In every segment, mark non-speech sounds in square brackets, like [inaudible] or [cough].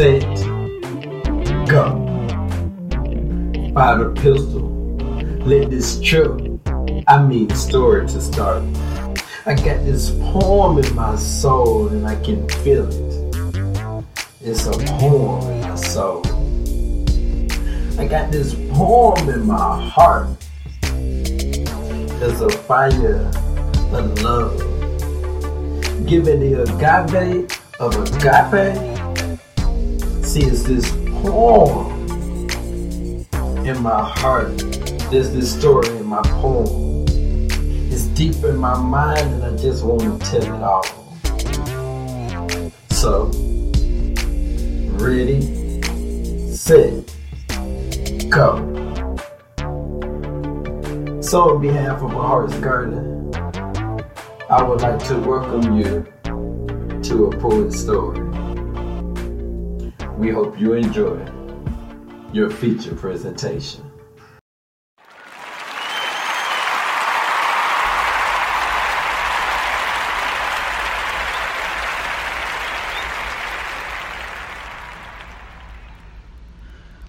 set, go. The pistol, let this trip, I mean story to start. I got this poem in my soul and I can feel it. It's a poem in my soul. I got this poem in my heart. There's a fire of love. Giving the agave of agape. See, it's this poem in my heart. There's this story in my poem. It's deep in my mind, and I just want to tell it all. So, ready, set, go. So, on behalf of a Heart's Garden, I would like to welcome you to a poet story. We hope you enjoy your feature presentation.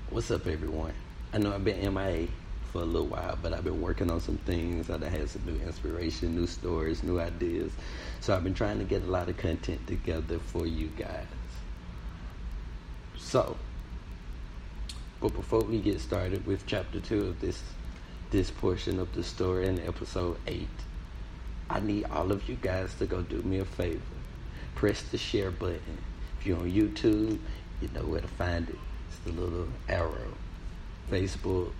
What's up, everyone? I know I've been MIA for a little while, but I've been working on some things. I've had some new inspiration, new stories, new ideas. So I've been trying to get a lot of content together for you guys. So, but before we get started with chapter two of this this portion of the story in episode eight, I need all of you guys to go do me a favor. Press the share button. If you're on YouTube, you know where to find it. It's the little arrow. Facebook,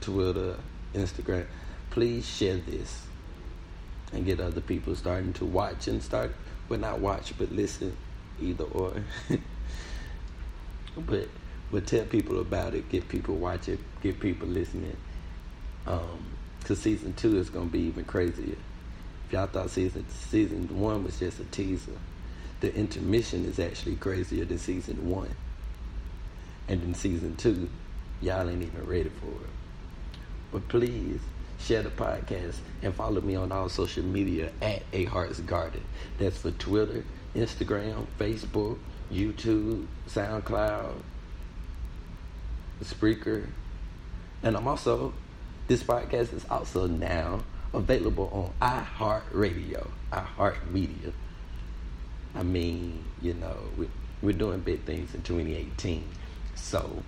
Twitter, Instagram. Please share this and get other people starting to watch and start well not watch but listen either or. [laughs] but but tell people about it, get people watching, get people listening. Um, cause season two is gonna be even crazier. If y'all thought season season one was just a teaser, the intermission is actually crazier than season one. And in season two, y'all ain't even ready for it. But please share the podcast and follow me on all social media at A Heart's Garden. That's for Twitter, Instagram, Facebook, YouTube, SoundCloud, Spreaker. And I'm also, this podcast is also now available on iHeartRadio, iHeartMedia. I mean, you know, we, we're doing big things in 2018. So,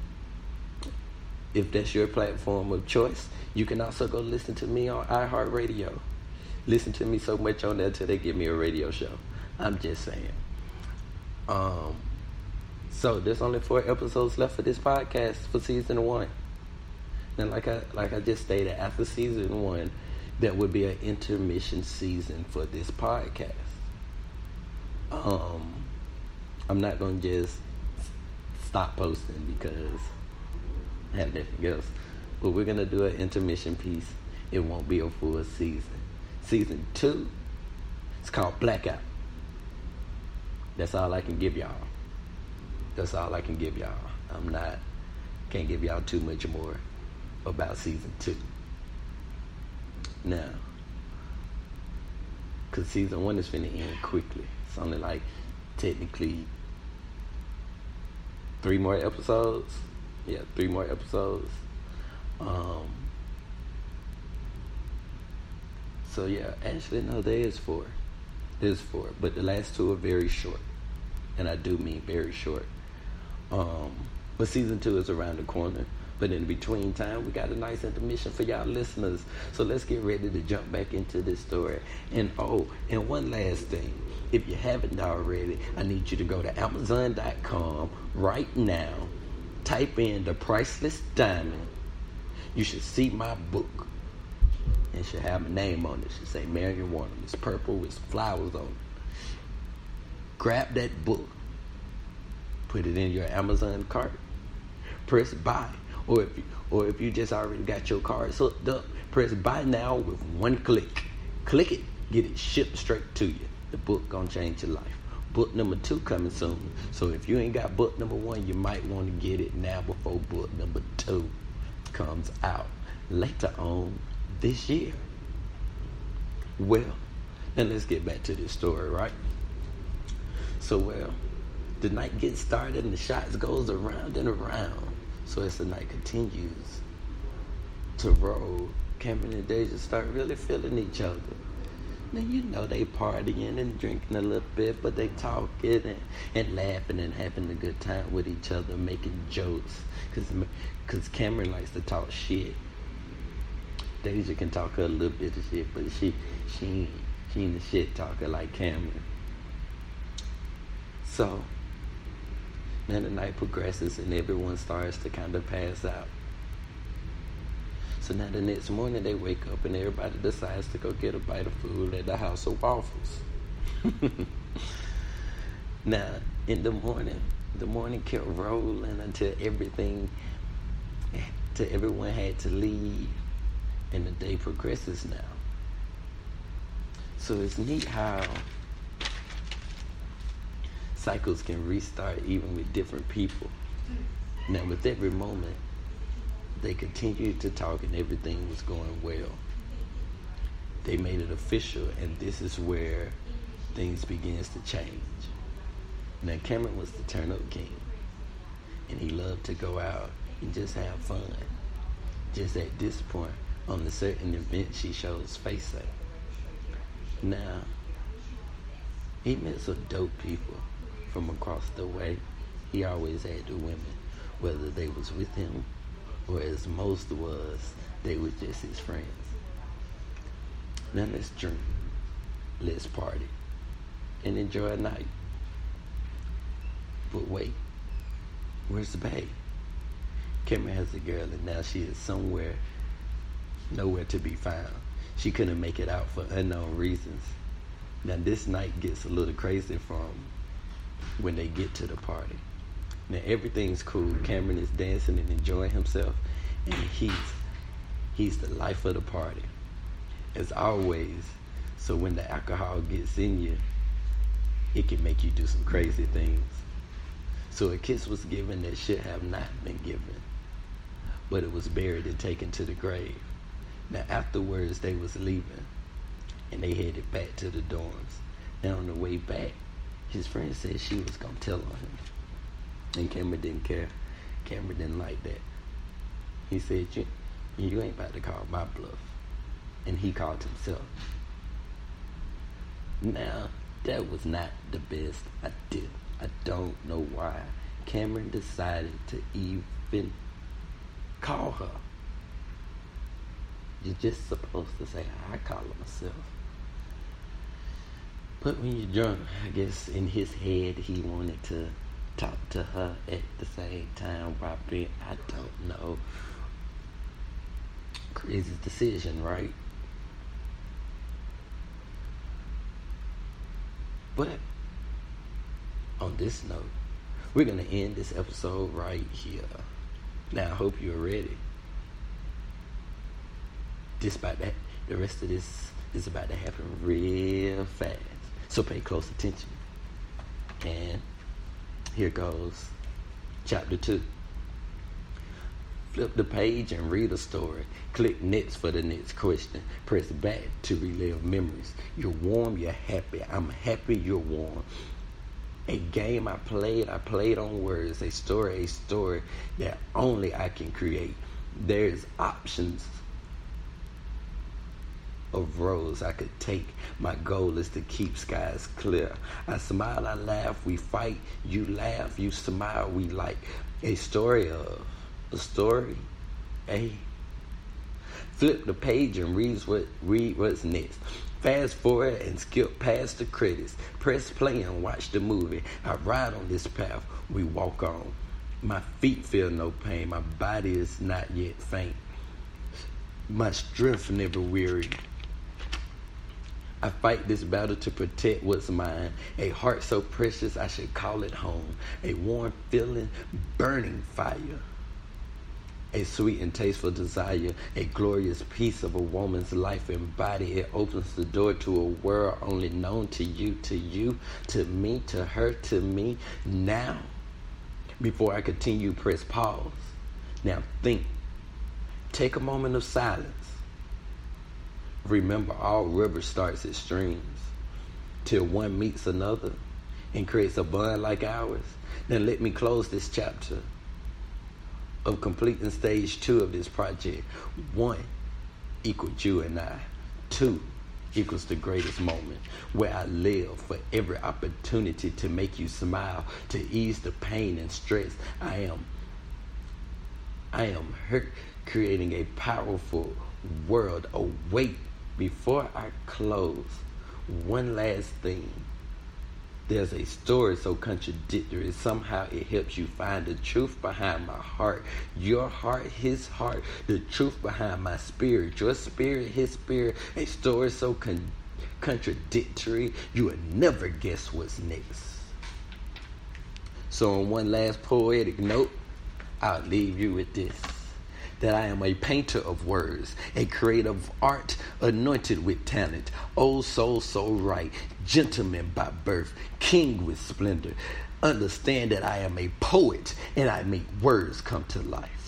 if that's your platform of choice, you can also go listen to me on iHeartRadio. Listen to me so much on there till they give me a radio show. I'm just saying. Um, so there's only four episodes left for this podcast for season one. And like I like I just stated, after season one, there would be an intermission season for this podcast. Um, I'm not gonna just stop posting because I have nothing else. But we're gonna do an intermission piece. It won't be a full season. Season two, it's called Blackout. That's all I can give y'all. That's all I can give y'all. I'm not can't give y'all too much more about season two. Now, cause season one is finna end quickly. It's only like technically three more episodes. Yeah, three more episodes. Um, so yeah, actually no, there is four. There's four, but the last two are very short, and I do mean very short. Um, but season two is around the corner. But in between time, we got a nice intermission for y'all listeners. So let's get ready to jump back into this story. And oh, and one last thing. If you haven't already, I need you to go to Amazon.com right now. Type in the priceless diamond. You should see my book. It should have my name on it. It should say Marion Warner. It's purple with flowers on it. Grab that book. Put it in your Amazon cart. Press buy or if you, or if you just already got your cards hooked up, press buy now with one click. Click it, get it shipped straight to you. The book gonna change your life. Book number two coming soon. So if you ain't got book number one, you might want to get it now before book number two comes out later on this year. Well, and let's get back to this story, right? So well, the night gets started and the shots goes around and around. So as the night continues to roll, Cameron and Deja start really feeling each other. Now you know they partying and drinking a little bit, but they talking and, and laughing and having a good time with each other, making jokes. Cause, Cause Cameron likes to talk shit. Deja can talk a little bit of shit, but she she she ain't a shit talker like Cameron. So then the night progresses and everyone starts to kind of pass out. So now the next morning they wake up and everybody decides to go get a bite of food at the House of Waffles. [laughs] now in the morning, the morning kept rolling until everything, till everyone had to leave, and the day progresses now. So it's neat how cycles can restart even with different people. Now, with every moment, they continued to talk and everything was going well. They made it official, and this is where things begins to change. Now, Cameron was the turn up king, and he loved to go out and just have fun. Just at this point, on the certain event, she shows face at. Now, he met some dope people from across the way. He always had the women, whether they was with him or as most was, they were just his friends. Now let's drink, let's party, and enjoy a night. But wait, where's the babe? Cameron has a girl and now she is somewhere, nowhere to be found. She couldn't make it out for unknown reasons. Now this night gets a little crazy from when they get to the party. Now everything's cool. Cameron is dancing and enjoying himself, and he's he's the life of the party, as always. So when the alcohol gets in you, it can make you do some crazy things. So a kiss was given that should have not been given, but it was buried and taken to the grave. Now afterwards they was leaving, and they headed back to the dorms. Now on the way back, his friend said she was gonna tell on him. And Cameron didn't care. Cameron didn't like that. He said, you, you ain't about to call my bluff. And he called himself. Now, that was not the best I did. I don't know why Cameron decided to even call her. You're just supposed to say, I call her myself. But when you're drunk, I guess in his head he wanted to talk to her at the same time probably. I don't know. Crazy decision, right? But on this note, we're going to end this episode right here. Now, I hope you're ready. Despite that, the rest of this is about to happen real fast. So pay close attention. And here goes chapter 2. Flip the page and read a story. Click next for the next question. Press back to relive memories. You're warm, you're happy. I'm happy you're warm. A game I played, I played on words. A story, a story that only I can create. There's options of roads I could take. My goal is to keep skies clear. I smile, I laugh, we fight. You laugh, you smile, we like a story of a story. A flip the page and read what read what's next. Fast forward and skip past the credits. Press play and watch the movie. I ride on this path we walk on. My feet feel no pain. My body is not yet faint. My strength never weary. I fight this battle to protect what's mine. A heart so precious, I should call it home. A warm feeling, burning fire. A sweet and tasteful desire, a glorious piece of a woman's life and body. It opens the door to a world only known to you, to you, to me, to her, to me. Now, before I continue, press pause. Now think. Take a moment of silence. Remember, all river starts at streams. Till one meets another, and creates a bond like ours, then let me close this chapter of completing stage two of this project. One equals you and I. Two equals the greatest moment where I live for every opportunity to make you smile, to ease the pain and stress. I am I am hurt, creating a powerful world. Await before I close. One last thing there's a story so contradictory. Somehow it helps you find the truth behind my heart. Your heart, his heart. The truth behind my spirit. Your spirit, his spirit. A story so con- contradictory. You will never guess what's next. So, on one last poetic note, I'll leave you with this that I am a painter of words, a creator of art, anointed with talent, oh soul so right, gentleman by birth, king with splendor. Understand that I am a poet and I make words come to life.